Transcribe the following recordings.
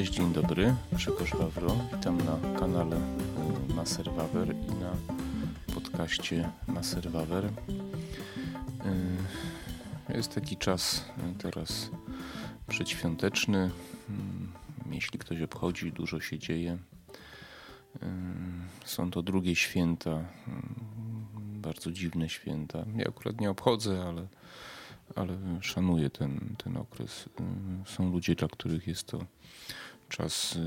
Cześć, dzień dobry, Grzegorz Wawro. Witam na kanale y, Maser Wawer i na podcaście Maser Wawer. Y, jest taki czas y, teraz przedświąteczny. Jeśli ktoś obchodzi, dużo się dzieje. Są to drugie święta, bardzo dziwne święta. Ja akurat nie obchodzę, ale, ale szanuję ten, ten okres. Są ludzie, dla których jest to czas y,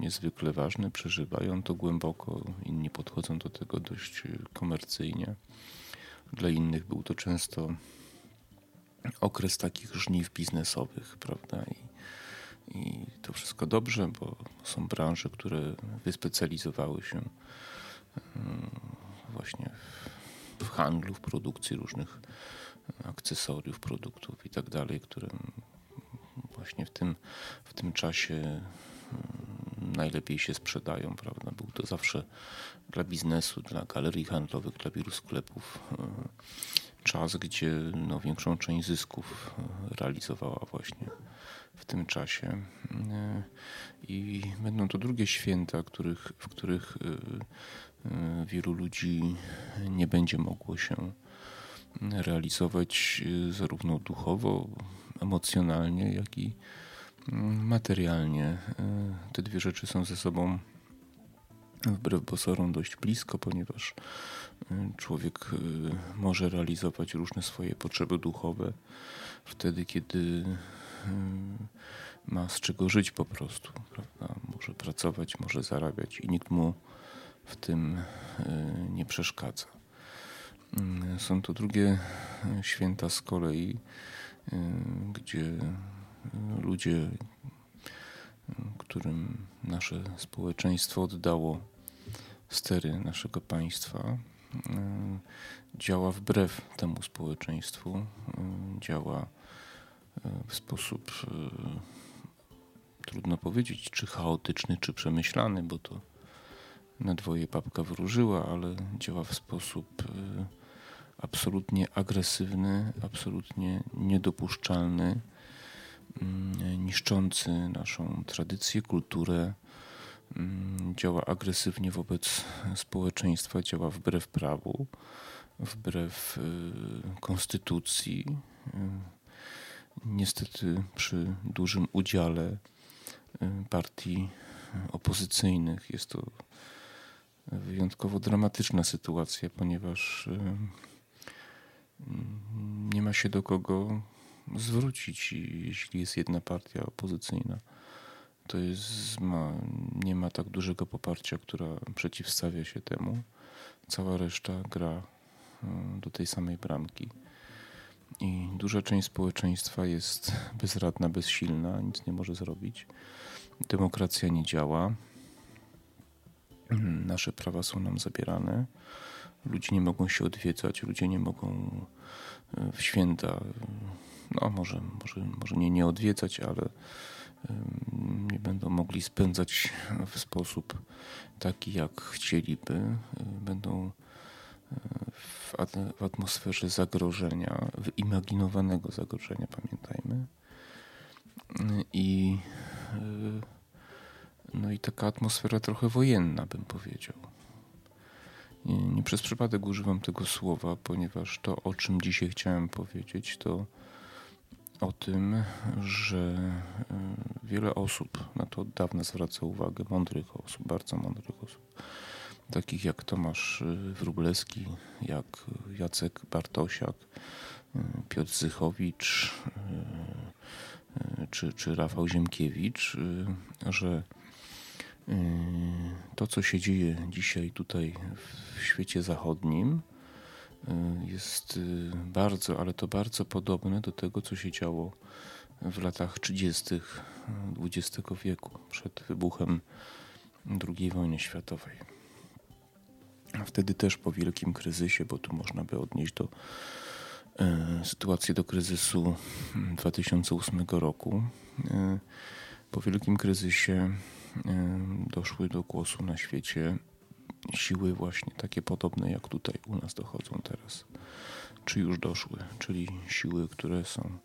niezwykle ważny, przeżywają to głęboko, inni podchodzą do tego dość y, komercyjnie. Dla innych był to często okres takich żniw biznesowych, prawda? I, i to wszystko dobrze, bo są branże, które wyspecjalizowały się y, właśnie w handlu, w produkcji różnych akcesoriów, produktów i tak dalej, które właśnie w tym, w tym czasie mm, najlepiej się sprzedają, prawda? Był to zawsze dla biznesu, dla galerii handlowych, dla wielu sklepów e, czas, gdzie no, większą część zysków e, realizowała właśnie w tym czasie. E, I będą to drugie święta, których, w których wielu ludzi nie będzie mogło się realizować zarówno duchowo, emocjonalnie, jak i mm, materialnie. E, te dwie rzeczy są ze sobą wbrew pozorom dość blisko, ponieważ e, człowiek e, może realizować różne swoje potrzeby duchowe wtedy, kiedy ma z czego żyć po prostu. Prawda? Może pracować, może zarabiać i nikt mu w tym nie przeszkadza. Mm, są to drugie święta z kolei, gdzie ludzie, którym nasze społeczeństwo oddało stery naszego państwa, y, działa wbrew temu społeczeństwu, y, działa w sposób trudno powiedzieć, czy chaotyczny, czy przemyślany, bo to na dwoje papka wróżyła, ale działa w sposób absolutnie agresywny, absolutnie niedopuszczalny, mm, niszczący naszą tradycję, kulturę, mm, działa agresywnie wobec społeczeństwa, działa wbrew prawu, wbrew y, konstytucji. Y, niestety przy dużym udziale y, partii opozycyjnych jest to wyjątkowo dramatyczna sytuacja, ponieważ nie ma się do kogo zwrócić, jeśli jest jedna partia opozycyjna. To jest, ma, nie ma tak dużego poparcia, która przeciwstawia się temu. Cała reszta gra e, do tej samej bramki. I duża część społeczeństwa jest bezradna, bezsilna, nic nie może zrobić. Demokracja nie działa. Nasze prawa są nam zabierane ludzie nie mogą się odwiedzać, ludzie nie mogą e, w święta, no może, może, może nie, nie odwiedzać, ale nie będą mogli spędzać w sposób taki, jak chcieliby. E, będą e, w, atmosferze zagrożenia, wyimaginowanego zagrożenia, pamiętajmy. I, no i taka atmosfera trochę wojenna, bym powiedział. Nie, przez przypadek używam tego słowa, ponieważ to, o czym dzisiaj chciałem powiedzieć, to o tym, że e, wiele osób na to od dawna zwraca uwagę, mądrych osób, bardzo mądrych osób, takich jak Tomasz e, Wróblewski, jak Jacek Bartosiak, e, Piotr Zychowicz czy, czy Rafał Ziemkiewicz, że to, co się dzieje dzisiaj tutaj w świecie zachodnim, yy, jest yy, bardzo, ale to bardzo podobne do tego, co się działo w latach 30. XX wieku, przed wybuchem II wojny światowej. Wtedy też po wielkim kryzysie, bo tu można by odnieść do sytuacji do kryzysu 2008 roku. Po wielkim kryzysie doszły do głosu na świecie siły właśnie takie podobne jak tutaj u nas dochodzą teraz, czy już doszły, czyli siły, które są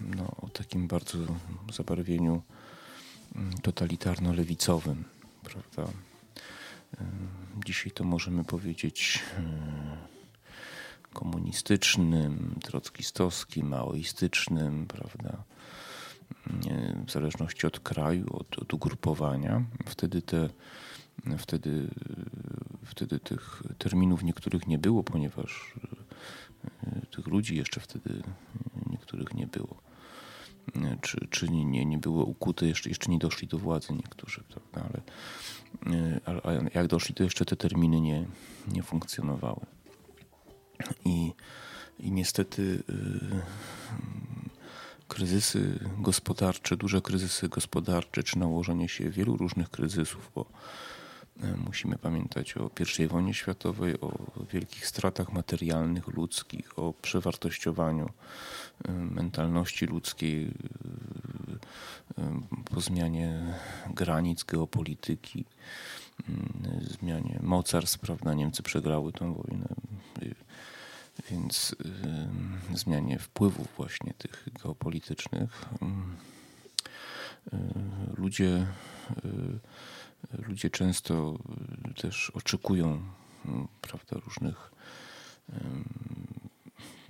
no, o takim bardzo zabarwieniu mm, totalitarno-lewicowym, prawda? Dzisiaj to możemy powiedzieć komunistycznym, trockistowskim, maoistycznym, prawda? W zależności od kraju, od, od ugrupowania. Wtedy te Wtedy, wtedy tych terminów niektórych nie było, ponieważ e, tych ludzi jeszcze wtedy niektórych nie było. Czy, czy nie, nie było ukute, jeszcze, jeszcze nie doszli do władzy niektórzy, prawda? Ale, ale jak doszli, to jeszcze te terminy nie, nie funkcjonowały. I, i niestety y, kryzysy gospodarcze, duże kryzysy gospodarcze, czy nałożenie się wielu różnych kryzysów, bo e, musimy pamiętać o I wojnie światowej, o wielkich stratach materialnych, ludzkich, o przewartościowaniu e, mentalności ludzkiej, e, po zmianie granic geopolityki, zmianie mocarstw, prawda? Niemcy przegrały tę wojnę więc y, zmianie wpływów właśnie tych geopolitycznych. Y, ludzie, y, ludzie często też oczekują prawda, różnych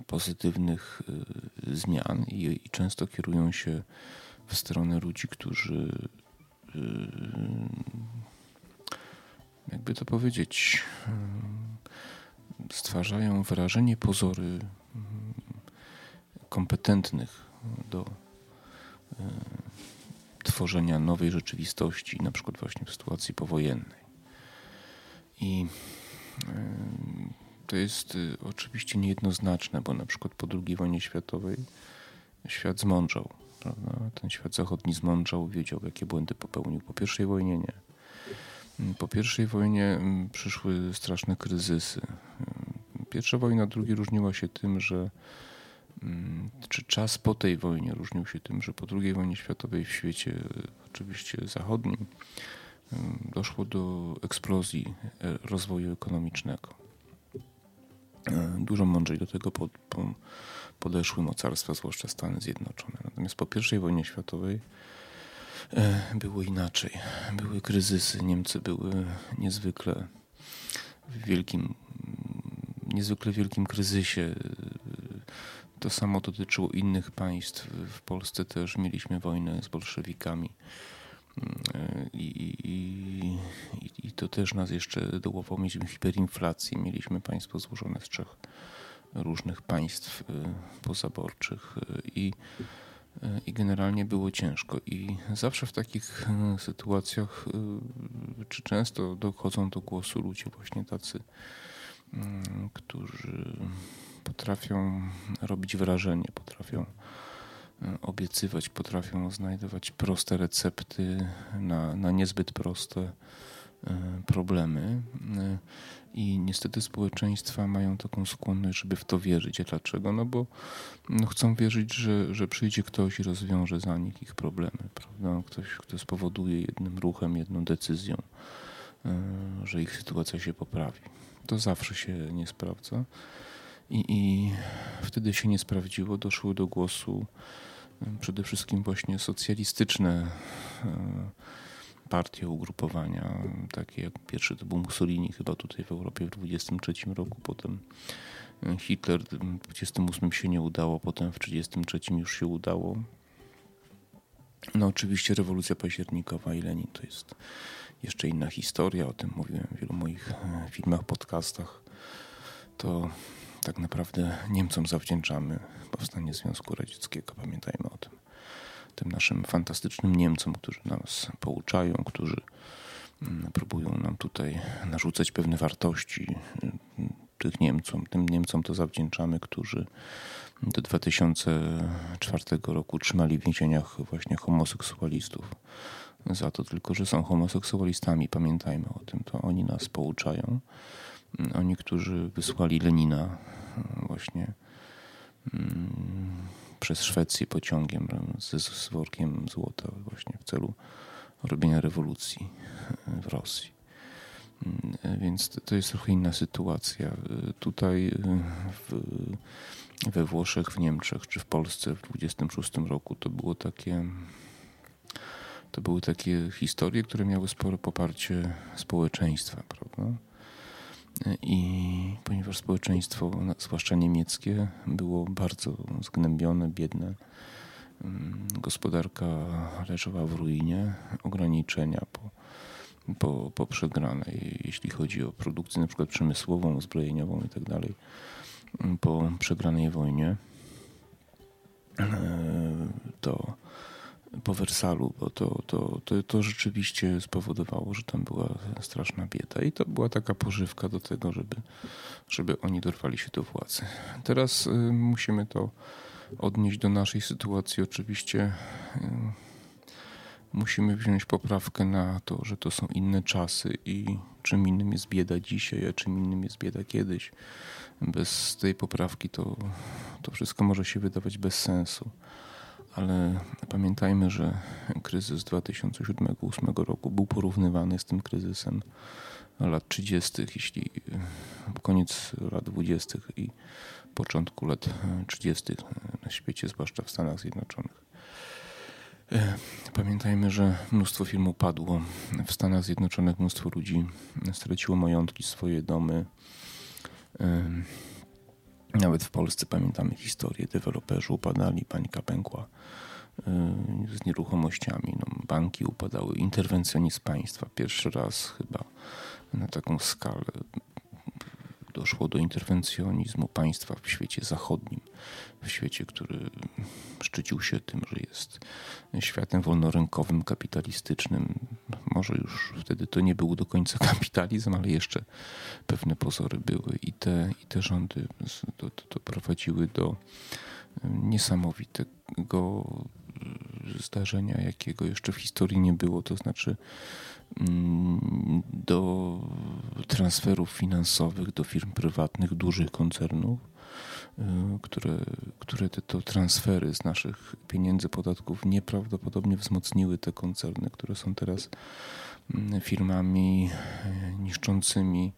pozytywnych zmian i, i często kierują się w stronę ludzi, którzy jakby to powiedzieć, stwarzają wrażenie pozory mm, kompetentnych do e, tworzenia nowej rzeczywistości, na przykład właśnie w sytuacji powojennej. I e, to jest e, oczywiście niejednoznaczne, bo na przykład po II wojnie światowej świat zmądrzał. Prawda? Ten świat zachodni zmądrzał, wiedział, jakie błędy popełnił. Po pierwszej wojnie nie. Po pierwszej wojnie mm, przyszły straszne kryzysy. Pierwsza wojna drugi różniła się tym, że mm, czy czas po tej wojnie różnił się tym, że po II wojnie światowej w świecie oczywiście zachodnim mm, doszło do eksplozji e, rozwoju ekonomicznego. E, dużo mądrzej do tego podeszły mocarstwa, zwłaszcza Stany Zjednoczone. Natomiast po I wojnie światowej e, było inaczej. Były kryzysy. Niemcy były niezwykle w wielkim niezwykle wielkim kryzysie. To samo dotyczyło innych państw. W Polsce też mieliśmy wojnę z bolszewikami. I, i, i to też nas jeszcze dołowało. Mieliśmy hiperinflację, mieliśmy państwo złożone z trzech różnych państw y, pozaborczych y, i, y, i generalnie było ciężko. I zawsze w takich sytuacjach, czy często dochodzą do głosu ludzie właśnie tacy którzy potrafią robić wrażenie, potrafią e, obiecywać, potrafią znajdować proste recepty na, na niezbyt proste e, problemy. E, I niestety społeczeństwa mają taką skłonność, żeby w to wierzyć. A dlaczego? No bo no chcą wierzyć, że, że przyjdzie ktoś i rozwiąże za nich ich problemy. Prawda? Ktoś, kto spowoduje jednym ruchem, jedną decyzją, że ich sytuacja się poprawi to zawsze się nie sprawdza. I, I wtedy się nie sprawdziło. Doszły do głosu przede wszystkim właśnie socjalistyczne e, partie, ugrupowania, takie jak pierwszy to był Mussolini chyba tutaj w Europie w 23 roku, potem Hitler w 28 się nie udało, potem w 33 już się udało. No oczywiście rewolucja październikowa i Lenin to jest jeszcze inna historia, o tym mówiłem w wielu moich e, filmach, podcastach, to tak naprawdę Niemcom zawdzięczamy powstanie Związku Radzieckiego. Pamiętajmy o tym. Tym naszym fantastycznym Niemcom, którzy nas pouczają, którzy mm, próbują nam tutaj narzucać pewne wartości mm, tych Niemcom. Tym Niemcom to zawdzięczamy, którzy do 2004 roku trzymali w więzieniach właśnie homoseksualistów za to tylko, że są homoseksualistami. Pamiętajmy o tym, to oni nas pouczają. Oni, którzy wysłali Lenina właśnie mm, przez Szwecję pociągiem z, z workiem złota właśnie w celu robienia rewolucji w Rosji. Więc to jest trochę inna sytuacja. Tutaj w, we Włoszech, w Niemczech czy w Polsce w 26 roku to było takie to były takie historie, które miały spore poparcie społeczeństwa, prawda? I ponieważ społeczeństwo, zwłaszcza niemieckie, było bardzo zgnębione, biedne, mm, gospodarka leżała w ruinie, ograniczenia po, po, po przegranej, jeśli chodzi o produkcję przykład przemysłową, uzbrojeniową i tak mm, po przegranej wojnie, e, to po Wersalu, bo to, to, to, to rzeczywiście spowodowało, że tam była straszna bieda i to była taka pożywka do tego, żeby, żeby oni dorwali się do władzy. Teraz y, musimy to odnieść do naszej sytuacji. Oczywiście y, musimy wziąć poprawkę na to, że to są inne czasy i czym innym jest bieda dzisiaj, a czym innym jest bieda kiedyś. Bez tej poprawki to, to wszystko może się wydawać bez sensu ale pamiętajmy, że kryzys 2007-2008 roku był porównywany z tym kryzysem lat 30., jeśli koniec lat 20. i początku lat 30. na świecie, zwłaszcza w Stanach Zjednoczonych. Pamiętajmy, że mnóstwo firm upadło. W Stanach Zjednoczonych mnóstwo ludzi straciło majątki, swoje domy. Nawet w Polsce pamiętamy historię, deweloperzy upadali, panika pękła y, z nieruchomościami. No, banki upadały, interwencjonizm państwa. Pierwszy raz chyba na taką skalę doszło do interwencjonizmu państwa w świecie zachodnim, w świecie, który szczycił się tym, że jest światem wolnorynkowym, kapitalistycznym. Może już wtedy to nie był do końca kapitalizm, ale jeszcze pewne pozory były i te, i te rządy doprowadziły do niesamowitego zdarzenia, jakiego jeszcze w historii nie było, to znaczy mm, do transferów finansowych do firm prywatnych, dużych koncernów, y, które, które te to transfery z naszych pieniędzy, podatków nieprawdopodobnie wzmocniły te koncerny, które są teraz mm, firmami y, niszczącymi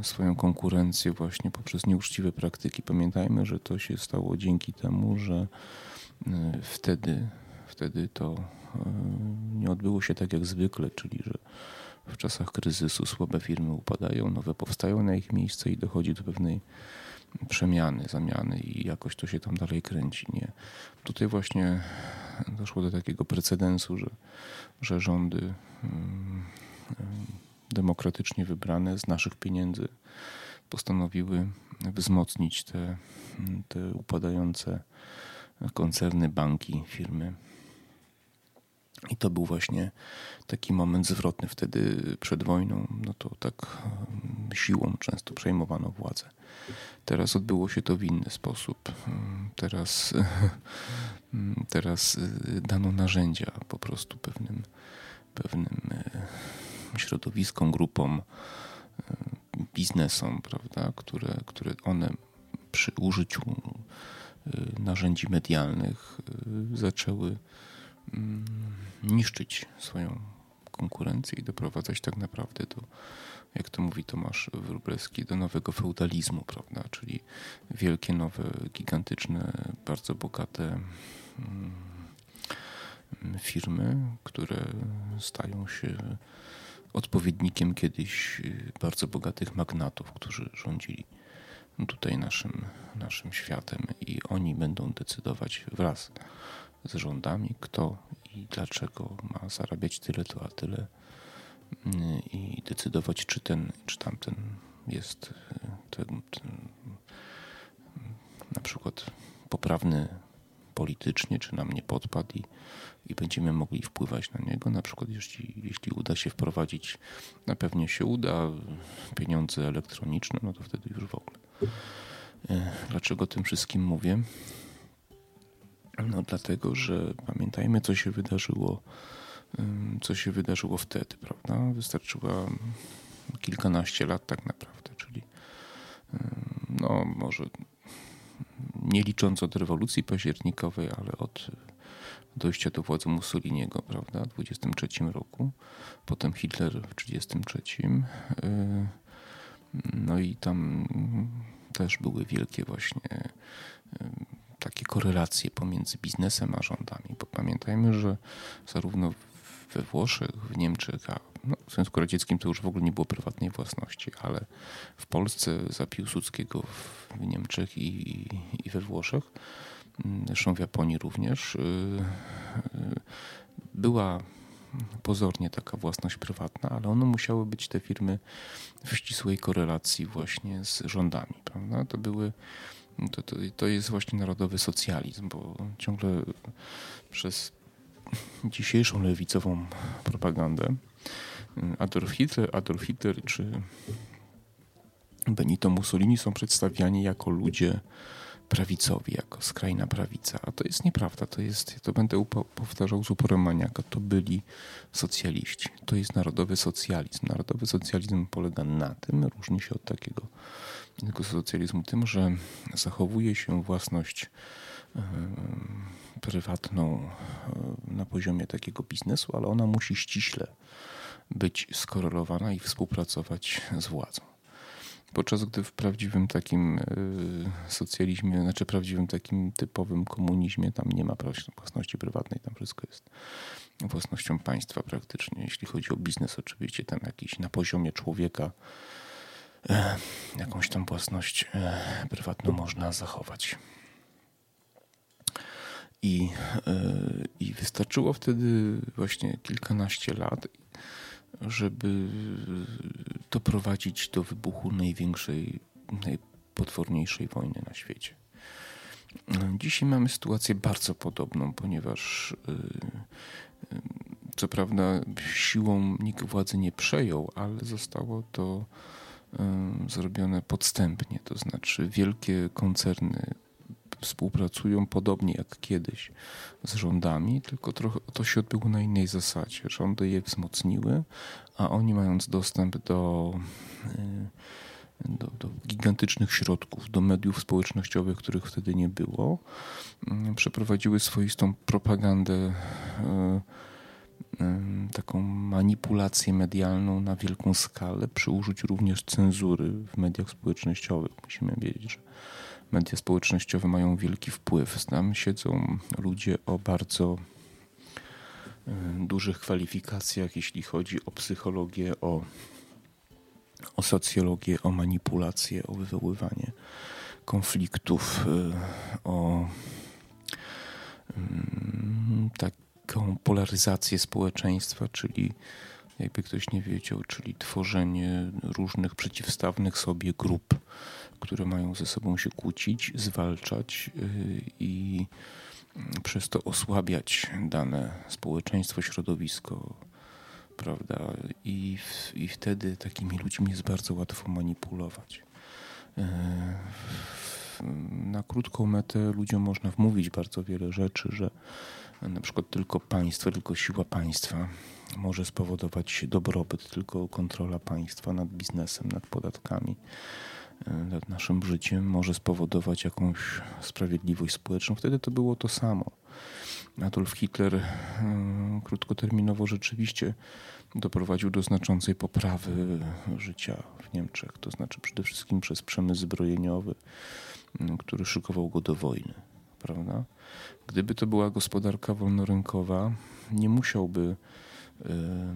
y, swoją konkurencję właśnie poprzez nieuczciwe praktyki. Pamiętajmy, że to się stało dzięki temu, że wtedy, wtedy to nie odbyło się tak jak zwykle, czyli że w czasach kryzysu słabe firmy upadają, nowe powstają na ich miejsce i dochodzi do pewnej przemiany, zamiany i jakoś to się tam dalej kręci. Nie. Tutaj właśnie doszło do takiego precedensu, że, że rządy mm, demokratycznie wybrane z naszych pieniędzy postanowiły wzmocnić te, te upadające koncerny, banki, firmy. I to był właśnie taki moment zwrotny wtedy przed wojną. No to tak mm, siłą często przejmowano władzę. Teraz odbyło się to w inny sposób. Teraz, teraz y, dano narzędzia po prostu pewnym, pewnym środowiskom, grupom, biznesom, prawda, które, które one przy użyciu narzędzi medialnych zaczęły Mm, niszczyć swoją konkurencję i doprowadzać tak naprawdę do, jak to mówi Tomasz Wróblewski, do nowego feudalizmu, prawda? Czyli wielkie, nowe, gigantyczne, bardzo bogate mm, firmy, które stają się odpowiednikiem kiedyś bardzo bogatych magnatów, którzy rządzili tutaj naszym, naszym światem i oni będą decydować wraz z rządami, kto i dlaczego ma zarabiać tyle, to a tyle i decydować, czy ten, czy tamten jest ten, ten, na przykład poprawny politycznie, czy nam nie podpadł i, i będziemy mogli wpływać na niego. Na przykład jeśli, jeśli uda się wprowadzić, na pewno się uda, pieniądze elektroniczne, no to wtedy już w ogóle. E, dlaczego o tym wszystkim mówię? No dlatego, że pamiętajmy, co się wydarzyło, co się wydarzyło wtedy, prawda? Wystarczyło kilkanaście lat tak naprawdę, czyli no może nie licząc od rewolucji październikowej, ale od dojścia do władzy Mussoliniego, prawda, w 23 roku, potem Hitler w 33. No i tam też były wielkie właśnie takie korelacje pomiędzy biznesem a rządami, bo pamiętajmy, że zarówno we Włoszech, w Niemczech, a no, w Związku Radzieckim to już w ogóle nie było prywatnej własności, ale w Polsce za Piłsudskiego w Niemczech i, i we Włoszech, zresztą w Japonii również, y, y, była pozornie taka własność prywatna, ale one musiały być te firmy w ścisłej korelacji właśnie z rządami. Prawda? To były to, to, to jest właśnie narodowy socjalizm, bo ciągle przez dzisiejszą lewicową propagandę Adolf Hitler, Adolf Hitler czy Benito Mussolini są przedstawiani jako ludzie prawicowi, jako skrajna prawica. A to jest nieprawda. To jest, to będę powtarzał z uporem maniaka, to byli socjaliści. To jest narodowy socjalizm. Narodowy socjalizm polega na tym, różni się od takiego, takiego socjalizmu tym, że zachowuje się własność prywatną na poziomie takiego biznesu, ale ona musi ściśle być skorelowana i współpracować z władzą. Podczas gdy w prawdziwym takim e, socjalizmie, znaczy prawdziwym takim typowym komunizmie, tam nie ma własności prywatnej, tam wszystko jest własnością państwa praktycznie. Jeśli chodzi o biznes, oczywiście tam jakiś na poziomie człowieka e, jakąś tam własność e, prywatną można zachować. I, I wystarczyło wtedy właśnie kilkanaście lat żeby doprowadzić do wybuchu największej, najpotworniejszej wojny na świecie. Dzisiaj mamy sytuację bardzo podobną, ponieważ y, y, co prawda siłą nikt władzy nie przejął, ale zostało to zrobione podstępnie, to znaczy wielkie koncerny współpracują podobnie jak kiedyś z rządami, tylko trochę to się odbyło na innej zasadzie. Rządy je wzmocniły, a oni mając dostęp do, y, do, do gigantycznych środków, do mediów społecznościowych, których wtedy nie było, y, przeprowadziły swoistą propagandę y, taką manipulację medialną na wielką skalę przy użyciu również cenzury w mediach społecznościowych. Musimy wiedzieć, że media społecznościowe mają wielki wpływ. Tam siedzą ludzie o bardzo y, dużych kwalifikacjach, jeśli chodzi o psychologię, o, o socjologię, o manipulację, o wywoływanie konfliktów, y, o mm, taką polaryzację społeczeństwa, czyli jakby ktoś nie wiedział, czyli tworzenie różnych przeciwstawnych sobie grup które mają ze sobą się kłócić, zwalczać y, i przez to osłabiać dane społeczeństwo, środowisko, prawda? I, I wtedy takimi ludźmi jest bardzo łatwo manipulować. Y, na krótką metę ludziom można wmówić bardzo wiele rzeczy, że na przykład tylko państwo, tylko siła państwa może spowodować dobrobyt, tylko kontrola państwa nad biznesem, nad podatkami nad naszym życiem może spowodować jakąś sprawiedliwość społeczną. Wtedy to było to samo. Adolf Hitler mm, krótkoterminowo rzeczywiście doprowadził do znaczącej poprawy życia w Niemczech, to znaczy przede wszystkim przez przemysł zbrojeniowy, który szykował go do wojny. Prawda? Gdyby to była gospodarka wolnorynkowa, nie musiałby. Yy, E,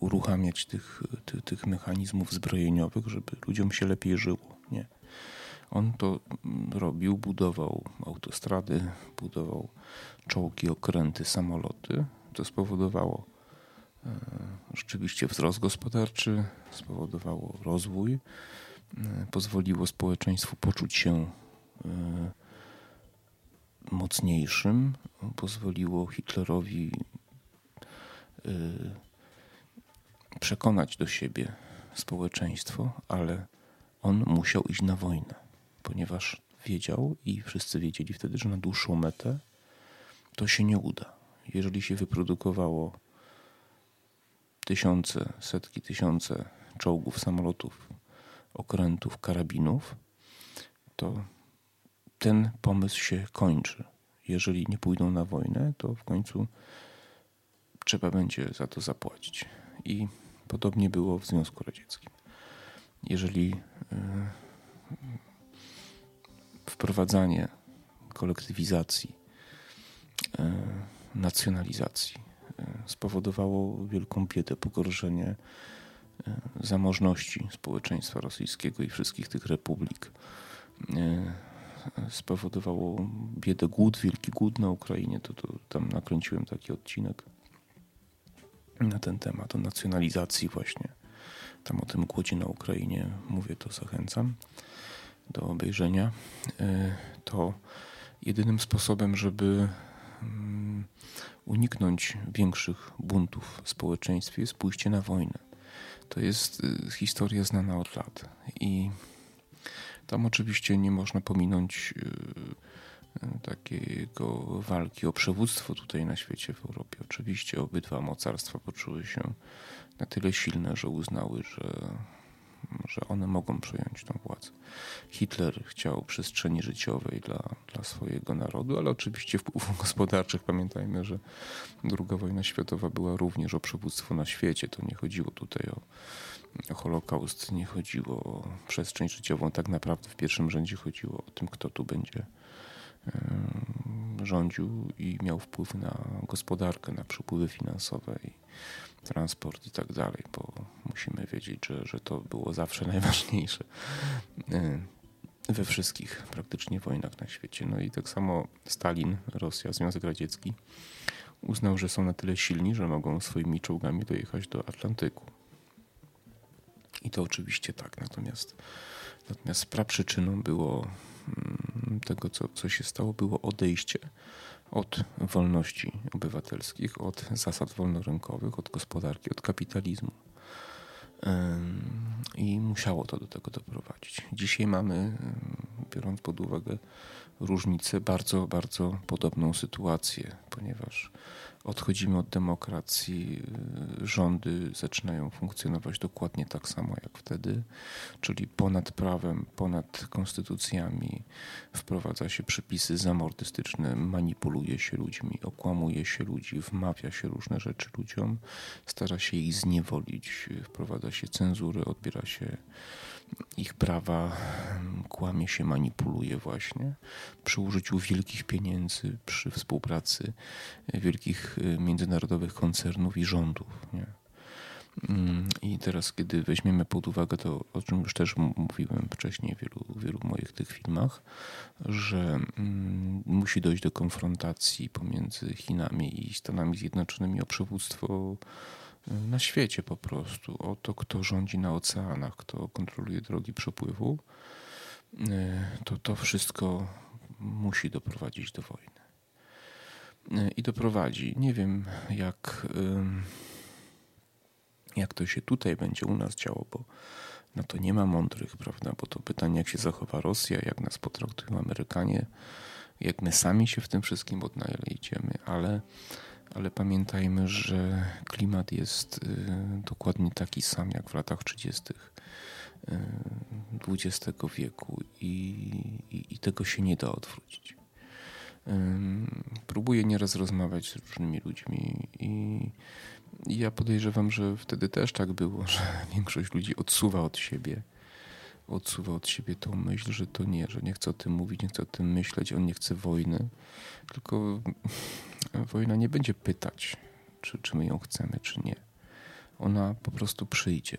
uruchamiać tych, tych, tych mechanizmów zbrojeniowych, żeby ludziom się lepiej żyło. Nie. On to robił, budował autostrady, budował czołgi, okręty, samoloty. To spowodowało e, rzeczywiście wzrost gospodarczy, spowodowało rozwój, e, pozwoliło społeczeństwu poczuć się mocniejszym, pozwoliło Hitlerowi przekonać do siebie społeczeństwo, ale on musiał iść na wojnę, ponieważ wiedział i wszyscy wiedzieli wtedy, że na dłuższą metę to się nie uda. Jeżeli się wyprodukowało tysiące, setki, tysiące czołgów, samolotów, okrętów, karabinów, to ten pomysł się kończy. jeżeli nie pójdą na wojnę, to w końcu trzeba będzie za to zapłacić. I podobnie było w Związku Radzieckim. Jeżeli e, wprowadzanie kolektywizacji, e, nacjonalizacji e, spowodowało wielką biedę, pogorszenie zamożności społeczeństwa rosyjskiego i wszystkich tych republik. Spowodowało biedę, głód, wielki głód na Ukrainie. To, to tam nakręciłem taki odcinek na ten temat, o nacjonalizacji właśnie. Tam o tym głodzie na Ukrainie mówię, to zachęcam do obejrzenia. E, to jedynym sposobem, żeby mm, uniknąć większych buntów w społeczeństwie jest pójście na wojnę. To jest y, historia znana od lat i tam oczywiście nie można pominąć y, takiego walki o przywództwo tutaj na świecie, w Europie. Oczywiście obydwa mocarstwa poczuły się na tyle silne, że uznały, że, że one mogą przejąć tą władzę. Hitler chciał przestrzeni życiowej dla, dla swojego narodu, ale oczywiście wpływów gospodarczych. Pamiętajmy, że II wojna światowa była również o przywództwo na świecie. To nie chodziło tutaj o, o Holokaust, nie chodziło o przestrzeń życiową. Tak naprawdę w pierwszym rzędzie chodziło o tym, kto tu będzie rządził i miał wpływ na gospodarkę, na przepływy finansowe i transport i tak dalej, bo musimy wiedzieć, że, że to było zawsze najważniejsze we wszystkich praktycznie wojnach na świecie. No i tak samo Stalin, Rosja, Związek Radziecki uznał, że są na tyle silni, że mogą swoimi czołgami dojechać do Atlantyku. I to oczywiście tak, natomiast, natomiast praprzyczyną było tego, co, co się stało, było odejście od wolności obywatelskich, od zasad wolnorynkowych, od gospodarki, od kapitalizmu. I musiało to do tego doprowadzić. Dzisiaj mamy, biorąc pod uwagę różnice, bardzo, bardzo podobną sytuację, ponieważ odchodzimy od demokracji, y, rządy zaczynają funkcjonować dokładnie tak samo jak wtedy, czyli ponad prawem, ponad konstytucjami wprowadza się przepisy zamordystyczne, manipuluje się ludźmi, okłamuje się ludzi, wmawia się różne rzeczy ludziom, stara się ich zniewolić, wprowadza się cenzury, odbiera się ich prawa, kłamie się, manipuluje właśnie przy użyciu wielkich pieniędzy, przy współpracy wielkich y, międzynarodowych koncernów i rządów. Nie? Mm, I teraz, kiedy weźmiemy pod uwagę to, o czym już też mówiłem wcześniej w wielu, wielu moich tych filmach, że mm, musi dojść do konfrontacji pomiędzy Chinami i Stanami Zjednoczonymi o przywództwo na świecie po prostu, o to, kto rządzi na oceanach, kto kontroluje drogi przepływu, e, to to wszystko musi doprowadzić do wojny. E, I doprowadzi. Nie wiem, jak, jak to się tutaj będzie u nas działo, bo na to nie ma mądrych, prawda? Bo to pytanie, jak się zachowa Rosja, jak nas potraktują Amerykanie, jak my sami się w tym wszystkim odnajdziemy, ale ale pamiętajmy, że klimat jest y, dokładnie taki sam jak w latach 30. XX y, wieku i, i, i tego się nie da odwrócić. Próbuję nieraz rozmawiać z różnymi ludźmi i ja podejrzewam, że wtedy też tak było, że większość ludzi odsuwa od siebie odsuwa od siebie tą myśl, że to nie, że nie chce o tym mówić, nie chce o tym myśleć, on nie chce wojny, tylko wojna nie będzie pytać, czy, czy my ją chcemy, czy nie. Ona po prostu przyjdzie.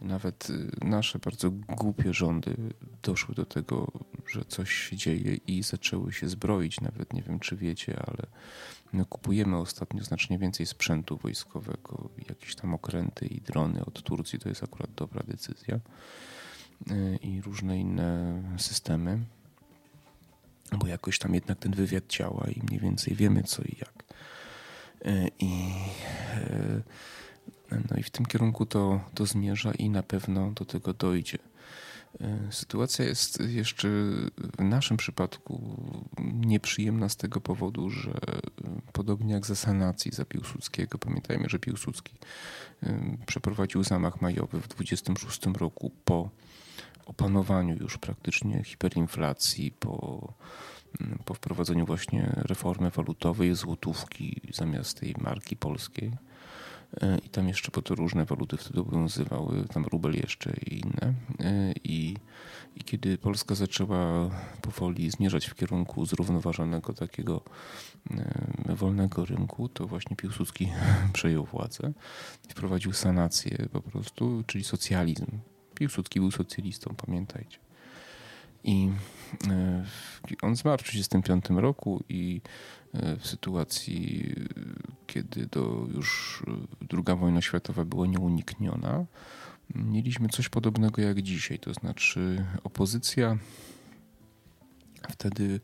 Nawet y, nasze bardzo głupie rządy doszły do tego, że coś się dzieje i zaczęły się zbroić. Nawet nie wiem, czy wiecie, ale my kupujemy ostatnio znacznie więcej sprzętu wojskowego, jakieś tam okręty i drony od Turcji. To jest akurat dobra decyzja. Y, I różne inne systemy bo jakoś tam jednak ten wywiad działa i mniej więcej wiemy co i jak. E, I, e, no i w tym kierunku to, to zmierza i na pewno do tego dojdzie. E, sytuacja jest jeszcze w naszym przypadku nieprzyjemna z tego powodu, że podobnie jak za sanacji za Piłsudskiego, pamiętajmy, że Piłsudski przeprowadził zamach majowy w 26 roku po opanowaniu już praktycznie hiperinflacji, po po wprowadzeniu właśnie reformy walutowej, złotówki zamiast tej marki polskiej. I tam jeszcze, bo to różne waluty wtedy obowiązywały, tam rubel jeszcze i inne. I, I kiedy Polska zaczęła powoli zmierzać w kierunku zrównoważonego takiego wolnego rynku, to właśnie Piłsudski przejął władzę i wprowadził sanację po prostu, czyli socjalizm. Piłsudski był socjalistą, pamiętajcie. I e, on zmarł w 1935 roku i e, w sytuacji, kiedy to już II wojna światowa była nieunikniona, mieliśmy coś podobnego jak dzisiaj. To znaczy opozycja wtedy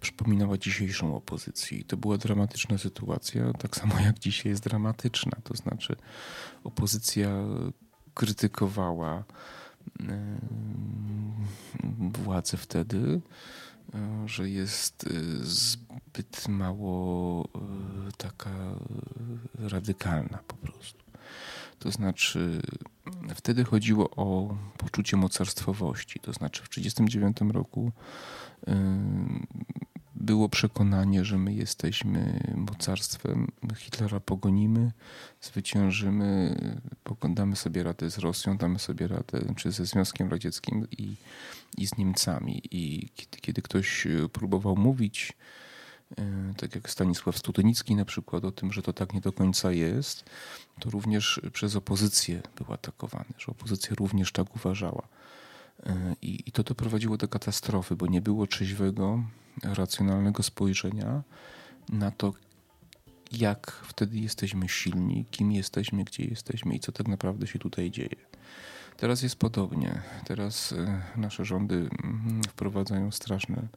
przypominała dzisiejszą opozycję. I to była dramatyczna sytuacja, tak samo jak dzisiaj jest dramatyczna. To znaczy opozycja krytykowała władzę wtedy, e, że jest e, zbyt mało e, taka radykalna po prostu. To znaczy, wtedy chodziło o poczucie mocarstwowości. To znaczy, w 1939 roku było przekonanie, że my jesteśmy mocarstwem, Hitlera pogonimy, zwyciężymy, damy sobie radę z Rosją, damy sobie radę czy ze Związkiem Radzieckim i, i z Niemcami. I kiedy, kiedy ktoś próbował mówić, e, tak jak Stanisław Studenicki na przykład, o tym, że to tak nie do końca jest, to również przez opozycję był atakowany, że opozycja również tak uważała. E, I, I to doprowadziło do katastrofy, bo nie było trzeźwego, racjonalnego spojrzenia na to, jak wtedy jesteśmy silni, kim jesteśmy, gdzie jesteśmy i co tak naprawdę się tutaj dzieje. Teraz jest podobnie. Teraz e, nasze rządy mm, wprowadzają straszne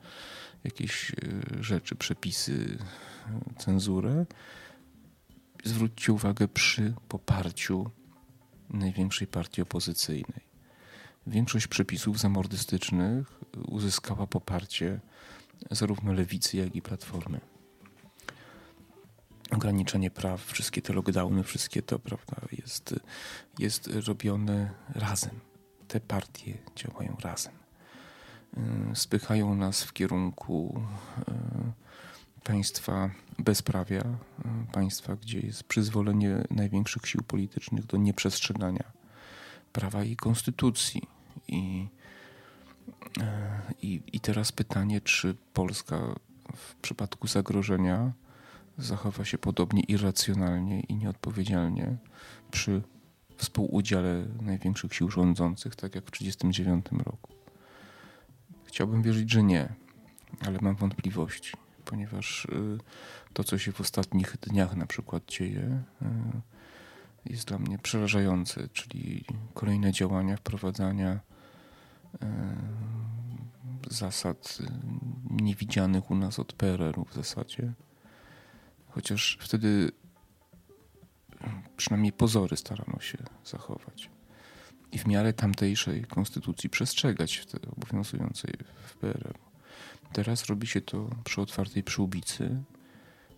jakieś e, rzeczy, przepisy, cenzurę. Zwróćcie uwagę przy poparciu największej partii opozycyjnej. Większość przepisów zamordystycznych uzyskała poparcie zarówno lewicy, jak i platformy. Ograniczenie praw, wszystkie te lockdowny, wszystkie to, prawda, jest, jest robione razem. Te partie działają razem. Y, spychają nas w kierunku y, państwa bezprawia, y, państwa, gdzie jest przyzwolenie największych sił politycznych do nieprzestrzegania prawa i konstytucji. I, e, i, I teraz pytanie, czy Polska w przypadku zagrożenia zachowa się podobnie irracjonalnie i nieodpowiedzialnie przy współudziale największych sił rządzących, tak jak w 1939 roku. Chciałbym wierzyć, że nie, ale mam wątpliwości, ponieważ y, to, co się w ostatnich dniach na przykład dzieje, y, jest dla mnie przerażające, czyli kolejne działania wprowadzania e, zasad niewidzianych u nas od PRL-u w zasadzie. Chociaż wtedy przynajmniej pozory starano się zachować. I w miarę tamtejszej konstytucji przestrzegać tej obowiązującej w PRL. Teraz robi się to przy otwartej przyłbicy,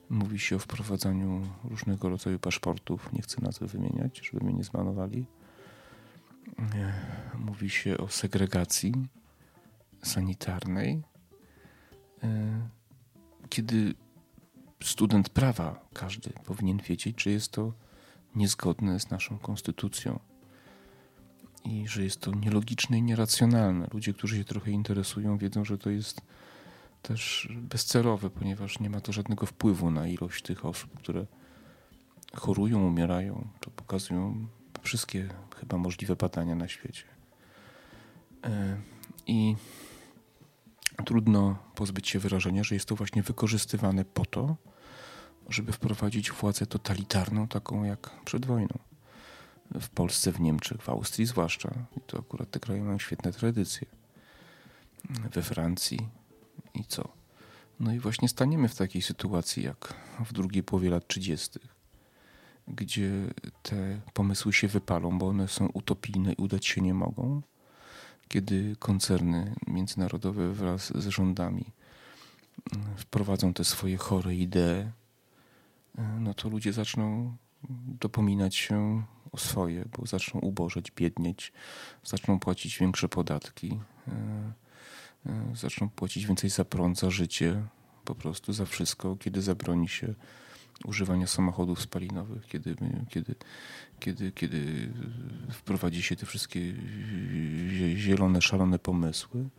Mówi się o wprowadzaniu różnego rodzaju paszportów. Nie chcę nazwy wymieniać, żeby mnie nie zmanowali. Mówi się o segregacji sanitarnej. E, kiedy student prawa, każdy powinien wiedzieć, że jest to niezgodne z naszą konstytucją i że jest to nielogiczne i nieracjonalne. Ludzie, którzy się trochę interesują, wiedzą, że to jest też bezcelowe, ponieważ nie ma to żadnego wpływu na ilość tych osób, które chorują, umierają. To pokazują wszystkie chyba możliwe badania na świecie. E, I trudno pozbyć się wrażenia, że jest to właśnie wykorzystywane po to, żeby wprowadzić władzę totalitarną, taką jak przed wojną. W Polsce, w Niemczech, w Austrii zwłaszcza. I to akurat te kraje mają świetne tradycje. We Francji, i co? No i właśnie staniemy w takiej sytuacji jak w drugiej połowie lat 30., gdzie te pomysły się wypalą, bo one są utopijne i udać się nie mogą, kiedy koncerny międzynarodowe wraz z rządami mm, wprowadzą te swoje chore idee, no to ludzie zaczną dopominać się o swoje, bo zaczną ubożeć, biednieć, zaczną płacić większe podatki zaczną płacić więcej za prąd, za życie, po prostu za wszystko, kiedy zabroni się używania samochodów spalinowych, kiedy, kiedy, kiedy, kiedy wprowadzi się te wszystkie zielone, szalone pomysły,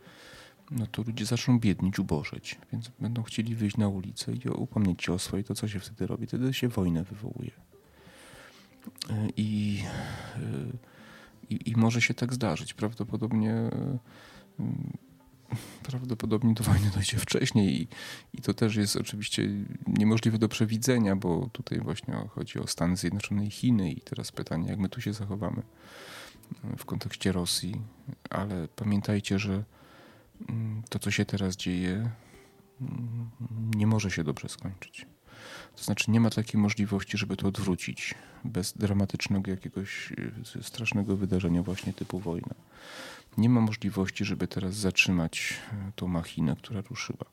no to ludzie zaczną biednić, ubożeć, więc będą chcieli wyjść na ulicę i upomnieć się o swoje, to co się wtedy robi? Wtedy się wojnę wywołuje. I, i, i może się tak zdarzyć. Prawdopodobnie prawdopodobnie do wojny dojdzie wcześniej i, i to też jest oczywiście niemożliwe do przewidzenia, bo tutaj właśnie chodzi o Stany Zjednoczone i Chiny i teraz pytanie, jak my tu się zachowamy w kontekście Rosji, ale pamiętajcie, że mm, to, co się teraz dzieje, mm, nie może się dobrze skończyć. To znaczy nie ma takiej możliwości, żeby to odwrócić bez dramatycznego jakiegoś e, strasznego wydarzenia właśnie typu wojna. Nie ma możliwości, żeby teraz zatrzymać e, tą machinę, która ruszyła.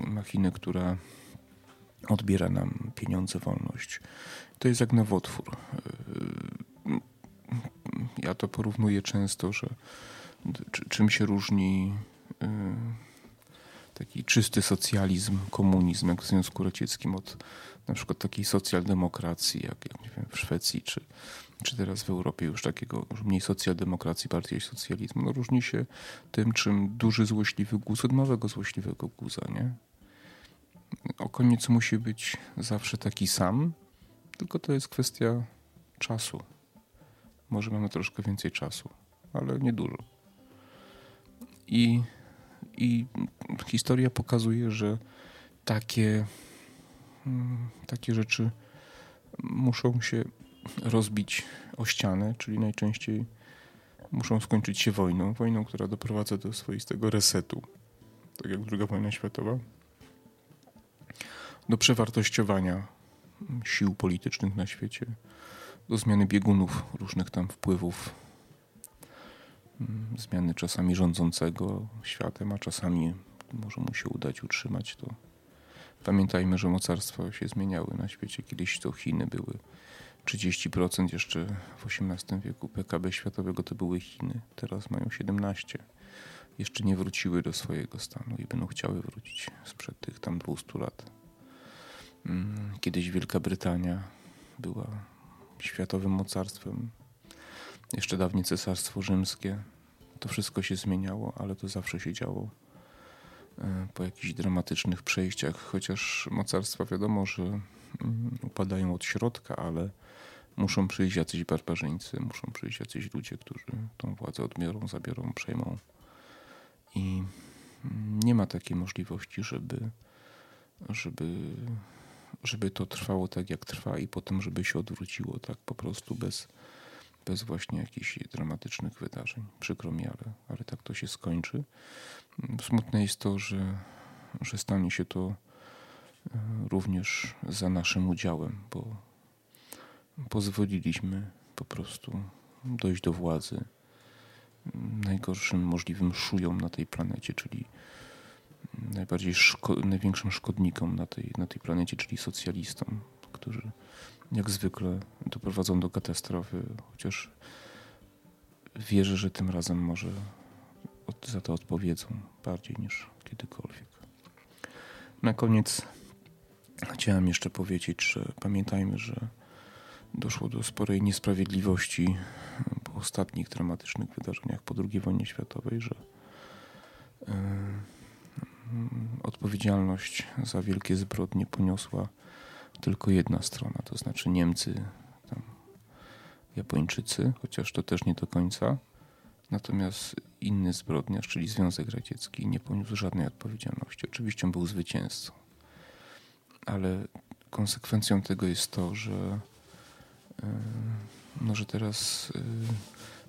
Machinę, która odbiera nam pieniądze, wolność. To jest jak nowotwór. E, ja to porównuję często, że czym się różni taki czysty socjalizm, komunizm, jak w Związku Radzieckim, od na przykład takiej socjaldemokracji, jak, jak nie wiem, w Szwecji, czy, czy teraz w Europie już takiego już mniej socjaldemokracji, bardziej socjalizmu. No, różni się tym, czym duży złośliwy guz od małego złośliwego guza, nie? O koniec musi być zawsze taki sam, tylko to jest kwestia czasu. Może mamy troszkę więcej czasu, ale nie dużo. I i historia pokazuje, że takie, mm, takie rzeczy muszą się rozbić o ścianę, czyli najczęściej muszą skończyć się wojną. Wojną, która doprowadza do swoistego resetu, tak jak II wojna światowa, do przewartościowania sił politycznych na świecie, do zmiany biegunów różnych tam wpływów zmiany czasami rządzącego światem, a czasami może mu się udać utrzymać to. Pamiętajmy, że mocarstwa się zmieniały na świecie. Kiedyś to Chiny były 30% jeszcze w XVIII wieku PKB światowego to były Chiny. Teraz mają 17. Jeszcze nie wróciły do swojego stanu i będą chciały wrócić sprzed tych tam 200 lat. Mm, kiedyś Wielka Brytania była światowym mocarstwem. Jeszcze dawniej Cesarstwo Rzymskie to wszystko się zmieniało, ale to zawsze się działo e, po jakichś dramatycznych przejściach, chociaż mocarstwa wiadomo, że mm, upadają od środka, ale muszą przyjść jacyś barbarzyńcy, muszą przyjść jacyś ludzie, którzy tą władzę odbiorą, zabiorą, przejmą. I mm, nie ma takiej możliwości, żeby, żeby, żeby to trwało tak, jak trwa, i potem, żeby się odwróciło tak po prostu bez, bez właśnie jakichś dramatycznych wydarzeń. Przykro mi, ale, ale tak to się skończy. Smutne jest to, że, że stanie się to e, również za naszym udziałem, bo pozwoliliśmy po prostu dojść do władzy najgorszym możliwym szujom na tej planecie, czyli najbardziej szko największym szkodnikom na tej, na tej planecie, czyli socjalistom, którzy jak zwykle doprowadzą do katastrofy, chociaż wierzę, że tym razem może za to odpowiedzą bardziej niż kiedykolwiek. Na koniec chciałem jeszcze powiedzieć, że pamiętajmy, że doszło do sporej niesprawiedliwości po ostatnich dramatycznych wydarzeniach po II wojnie światowej, że odpowiedzialność za wielkie zbrodnie poniosła tylko jedna strona, to znaczy Niemcy, Japończycy, chociaż to też nie do końca. Natomiast inny zbrodniarz, czyli Związek Radziecki, nie poniósł żadnej odpowiedzialności. Oczywiście on był zwycięzcą, ale konsekwencją tego jest to, że, e, no, że teraz e,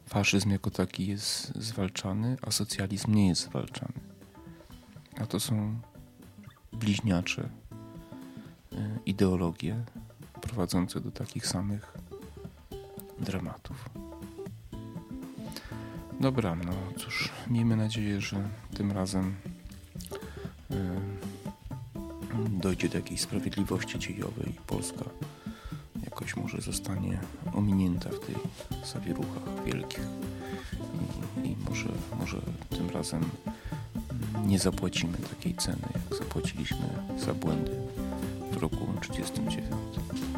faszyzm jako taki jest zwalczany, a socjalizm nie jest zwalczany. A to są bliźniacze ideologie prowadzące do takich samych dramatów. Dobra, no cóż, miejmy nadzieję, że tym razem e, dojdzie do jakiejś sprawiedliwości dziejowej i Polska jakoś może zostanie ominięta w tych zawieruchach wielkich i, i może, może tym razem nie zapłacimy takiej ceny, jak zapłaciliśmy za błędy roku 1939.